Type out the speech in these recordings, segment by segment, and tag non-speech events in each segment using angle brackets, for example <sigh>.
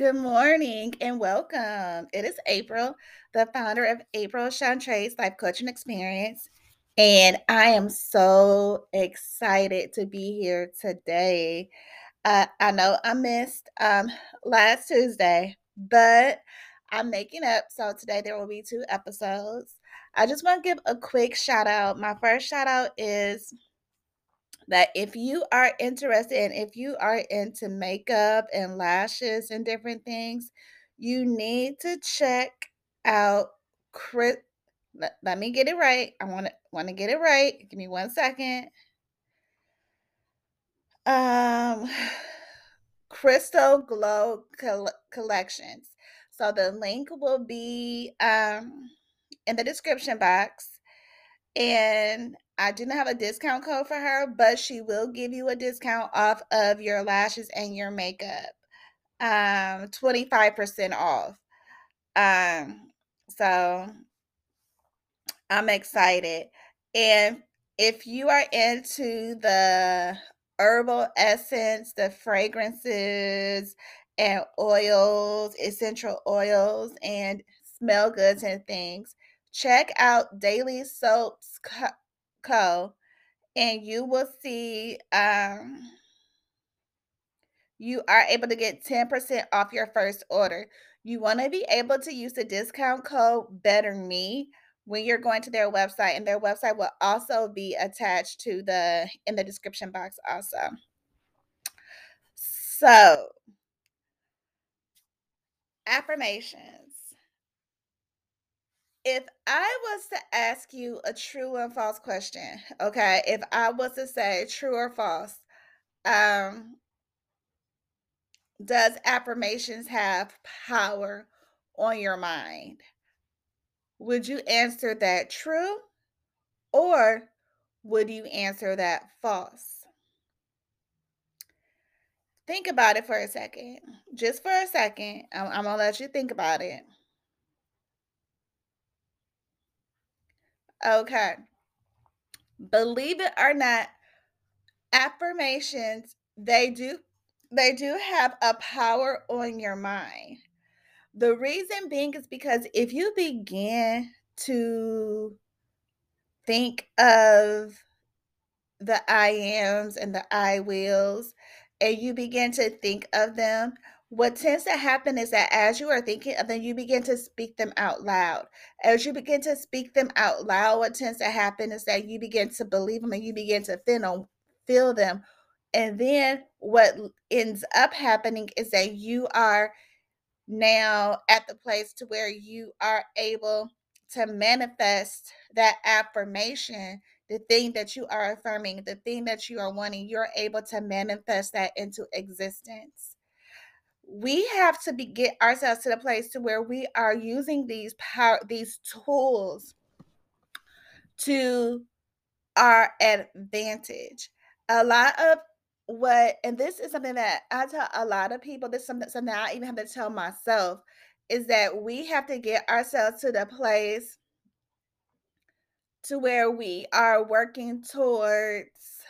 Good morning and welcome. It is April, the founder of April Chantrace Life Coaching Experience. And I am so excited to be here today. Uh, I know I missed um, last Tuesday, but I'm making up. So today there will be two episodes. I just want to give a quick shout out. My first shout out is that if you are interested and if you are into makeup and lashes and different things, you need to check out Chris. Let, let me get it right. I want to want to get it right. Give me one second. Um, <sighs> Crystal Glow Col- Collections. So the link will be um in the description box. And I not have a discount code for her, but she will give you a discount off of your lashes and your makeup. Um, 25% off. Um, so I'm excited. And if you are into the herbal essence, the fragrances and oils, essential oils, and smell goods and things, check out Dalee Soaps Co, and you will see um, you are able to get 10% off your first order. You want to be able to use the discount code Better Me when you're going to their website, and their website will also be attached to the in the description box also. So, affirmations. If I was to ask you a true and false question, okay, if I was to say true or false, um, does affirmations have power on your mind? Would you answer that true or would you answer that false? Think about it for a second. Just for a second. I'm, going to let you think about it. Okay. Believe it or not, affirmations, they do they do have a power on your mind. The reason being is because if you begin to think of the I ams and the I wills, and you begin to think of them, what tends to happen is that as you are thinking uh, of them, you begin to speak them out loud. As you begin to speak them out loud, what tends to happen is that you begin to believe them and you begin to feel them, feel them and then what ends up happening is that you are now at the place to where you are able to manifest that affirmation the thing that you are affirming the thing that you are wanting you're able to manifest that into existence we have to be get ourselves to the place to where we are using these power these tools to our advantage. A lot of what and this is something that I tell a lot of people, this is something, something I even have to tell myself, is that we have to get ourselves to the place to where we are working towards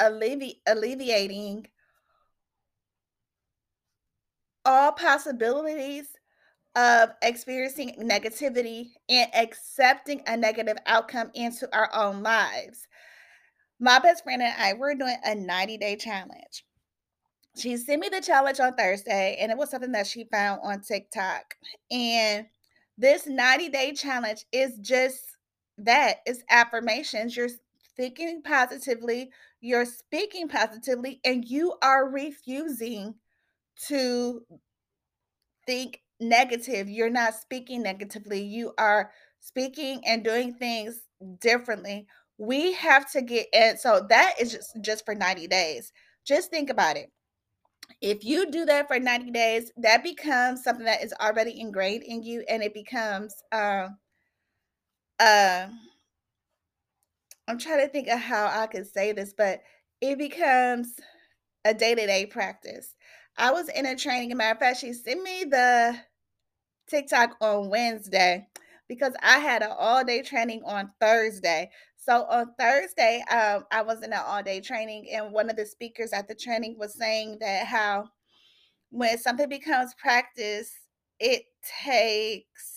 allevi- alleviating all possibilities of experiencing negativity and accepting a negative outcome into our own lives my best friend and I, we're doing a 90 day challenge. She sent me the challenge on Thursday, and it was something that she found on TikTok. And this 90 day challenge is just that it's affirmations. You're thinking positively, you're speaking positively, and you are refusing to think negative. You're not speaking negatively. You are speaking and doing things differently we have to get and so that is just just for 90 days just think about it if you do that for 90 days that becomes something that is already ingrained in you and it becomes um uh, i'm trying to think of how i could say this but it becomes a day-to-day practice i was in a training a matter of fact she sent me the tiktok on wednesday because i had an all-day training on thursday so on Thursday, um, I was in an all day training, and one of the speakers at the training was saying that how when something becomes practice, it takes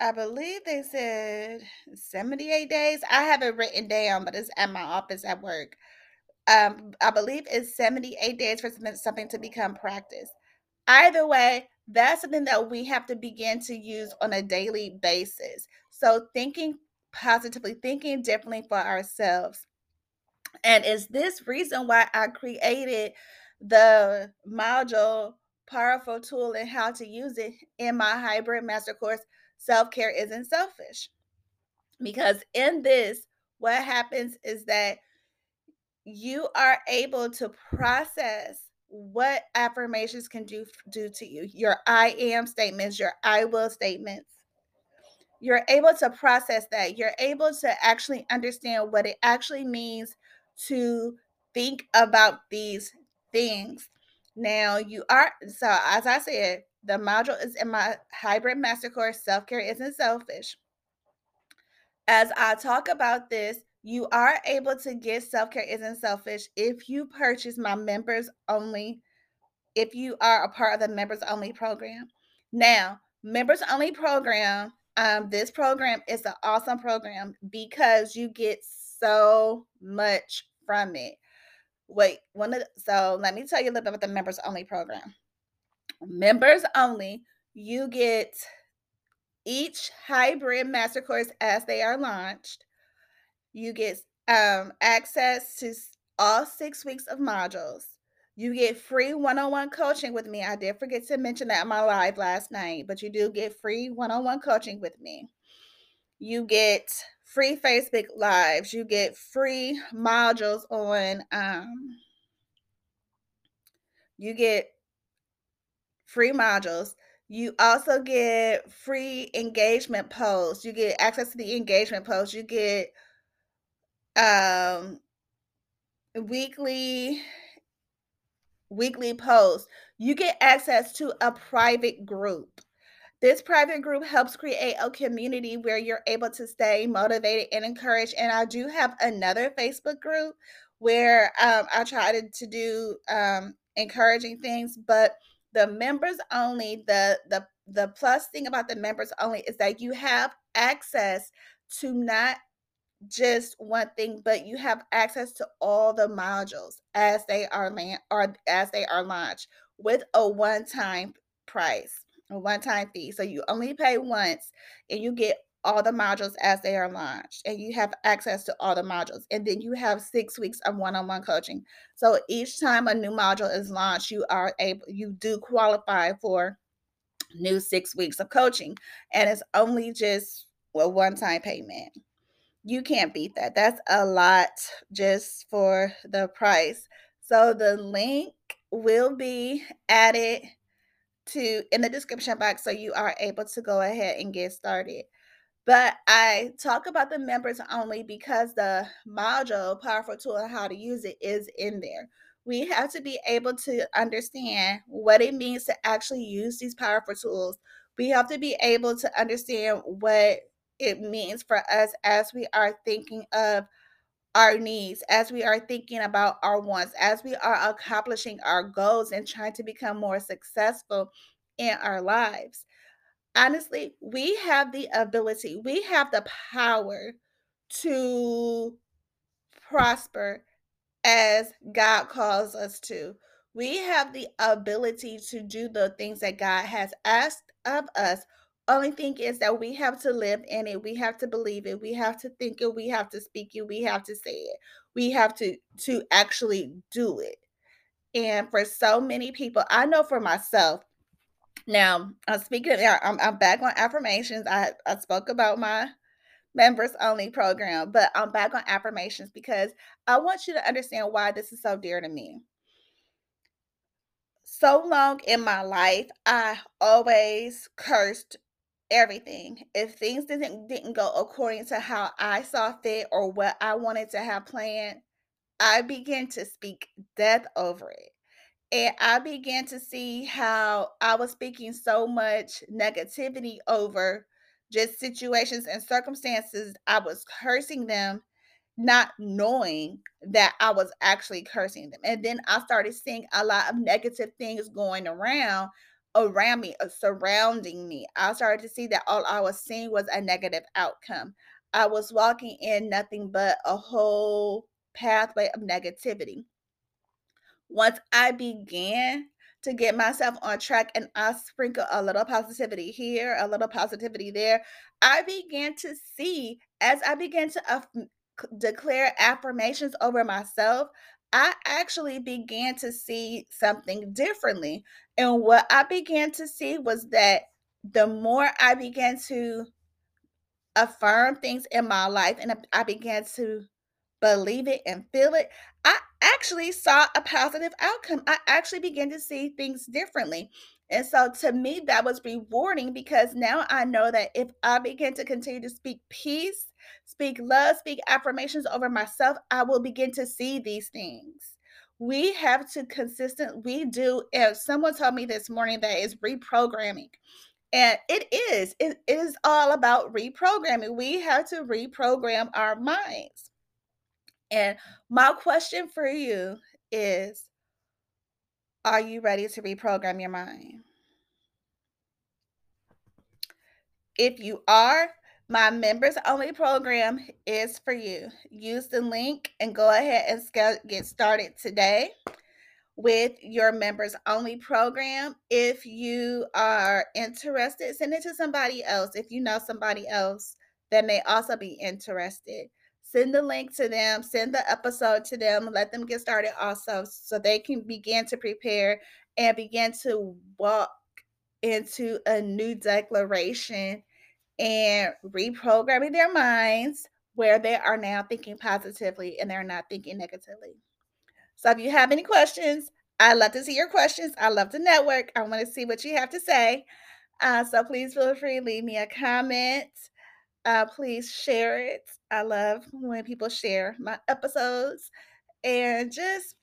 I believe they said 78 days. I have it written down, but it's at my office at work. Um, I believe is 78 days for something to become practice. Either way, that's something that we have to begin to use on a daily basis. So thinking positively, thinking differently for ourselves. And is this reason why I created the module powerful tool and how to use it in my hybrid master course self care isn't selfish. Because in this, what happens is that you are able to process what affirmations can do do to you your i am statements your i will statements. You're able to process that. You're able to actually understand what it actually means to think about these things. Now you are so as i said the module is in my hybrid master course, Self Care Isn't Selfish. As I talk about this, you are able to get Self Care Isn't Selfish if you purchase my members only, if you are a part of the members only program. Now, members only program, um, this program is an awesome program because you get so much from it. Wait, one of the, so let me tell you a little bit about the members only program members only, you get each hybrid master course as they are launched. You get um, access to all six weeks of modules. You get free one on one coaching with me. I did forget to mention that in my live last night, but you do get free one on one coaching with me. You get free Facebook lives. You get free modules on, um, you get free modules. You also get free engagement posts. You get access to the engagement posts. You get um weekly weekly posts. You get access to a private group. This private group helps create a community where you're able to stay motivated and encouraged. And I do have another Facebook group where um, I try to, to do um, encouraging things, but the members only the the the plus thing about the members only is that you have access to not just one thing but you have access to all the modules as they are land or as they are launched with a one-time price a one-time fee. So you only pay once and you get all the modules as they are launched and you have access to all the modules. And then you have six weeks of one-on-one coaching. So each time a new module is launched you are able you do qualify for new six weeks of coaching and it's only just a one-time payment you can't beat that that's a lot just for the price so the link will be added to in the description box so you are able to go ahead and get started but I talk about the members only because the module, Powerful Tool, and how to use it is in there. We have to be able to understand what it means to actually use these powerful tools. We have to be able to understand what it means for us as we are thinking of our needs, as we are thinking about our wants, as we are accomplishing our goals and trying to become more successful in our lives honestly, we have the ability, we have the power to prosper as God calls us to. We have the ability to do the things that God has asked of us. Only thing is that we have to live in it. We have to believe it. We have to think it. We have to speak it. We have to say it. We have to to actually do it. And for so many people, I know for myself, now, uh, speaking I'm, I'm back on affirmations. I, I spoke about my members only program, but I'm back on affirmations because I want you to understand why this is so dear to me. So long in my life, I always cursed everything. If things didn't didn't go according to how I saw fit or what I wanted to have planned, I began to speak death over it. And I began to see how I was speaking so much negativity over just situations and circumstances. I was cursing them not knowing that I was actually cursing them. And then I started seeing a lot of negative things going around around me, uh, surrounding me. I started to see that all I was seeing was a negative outcome. I was walking in nothing but a whole pathway of negativity. Once I began to get myself on track and I sprinkle a little positivity here, a little positivity there, I began to see as I began to uh, declare affirmations over myself, I actually began to see something differently. And what I began to see was that the more I began to affirm things in my life and I began to believe it and feel it, I actually saw a positive outcome. I actually began to see things differently. And so to me, that was rewarding because now I know that if I begin to continue to speak peace, speak love, speak affirmations over myself, I will begin to see these things. We have to consistent, we do. If someone told me this morning that is reprogramming, and it is, it is all about reprogramming. We have to reprogram our minds. And my question for you is Are you ready to reprogram your mind? If you are, my members only program is for you. Use the link and go ahead and get started today with your members only program. If you are interested, send it to somebody else. If you know somebody else that may also be interested, send the link to them, send the episode to them, let them get started also so they can begin to prepare and begin to walk into a new declaration and reprogramming their minds where they are now thinking positively and they're not thinking negatively. So if you have any questions, I love to see your questions. I love to network. I want to see what you have to say. Uh, so please feel free, leave me a comment. Uh, please share it. I love when people share my episodes and just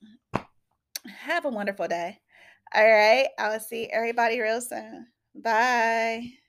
have a wonderful day. All right. I'll see everybody real soon. Bye.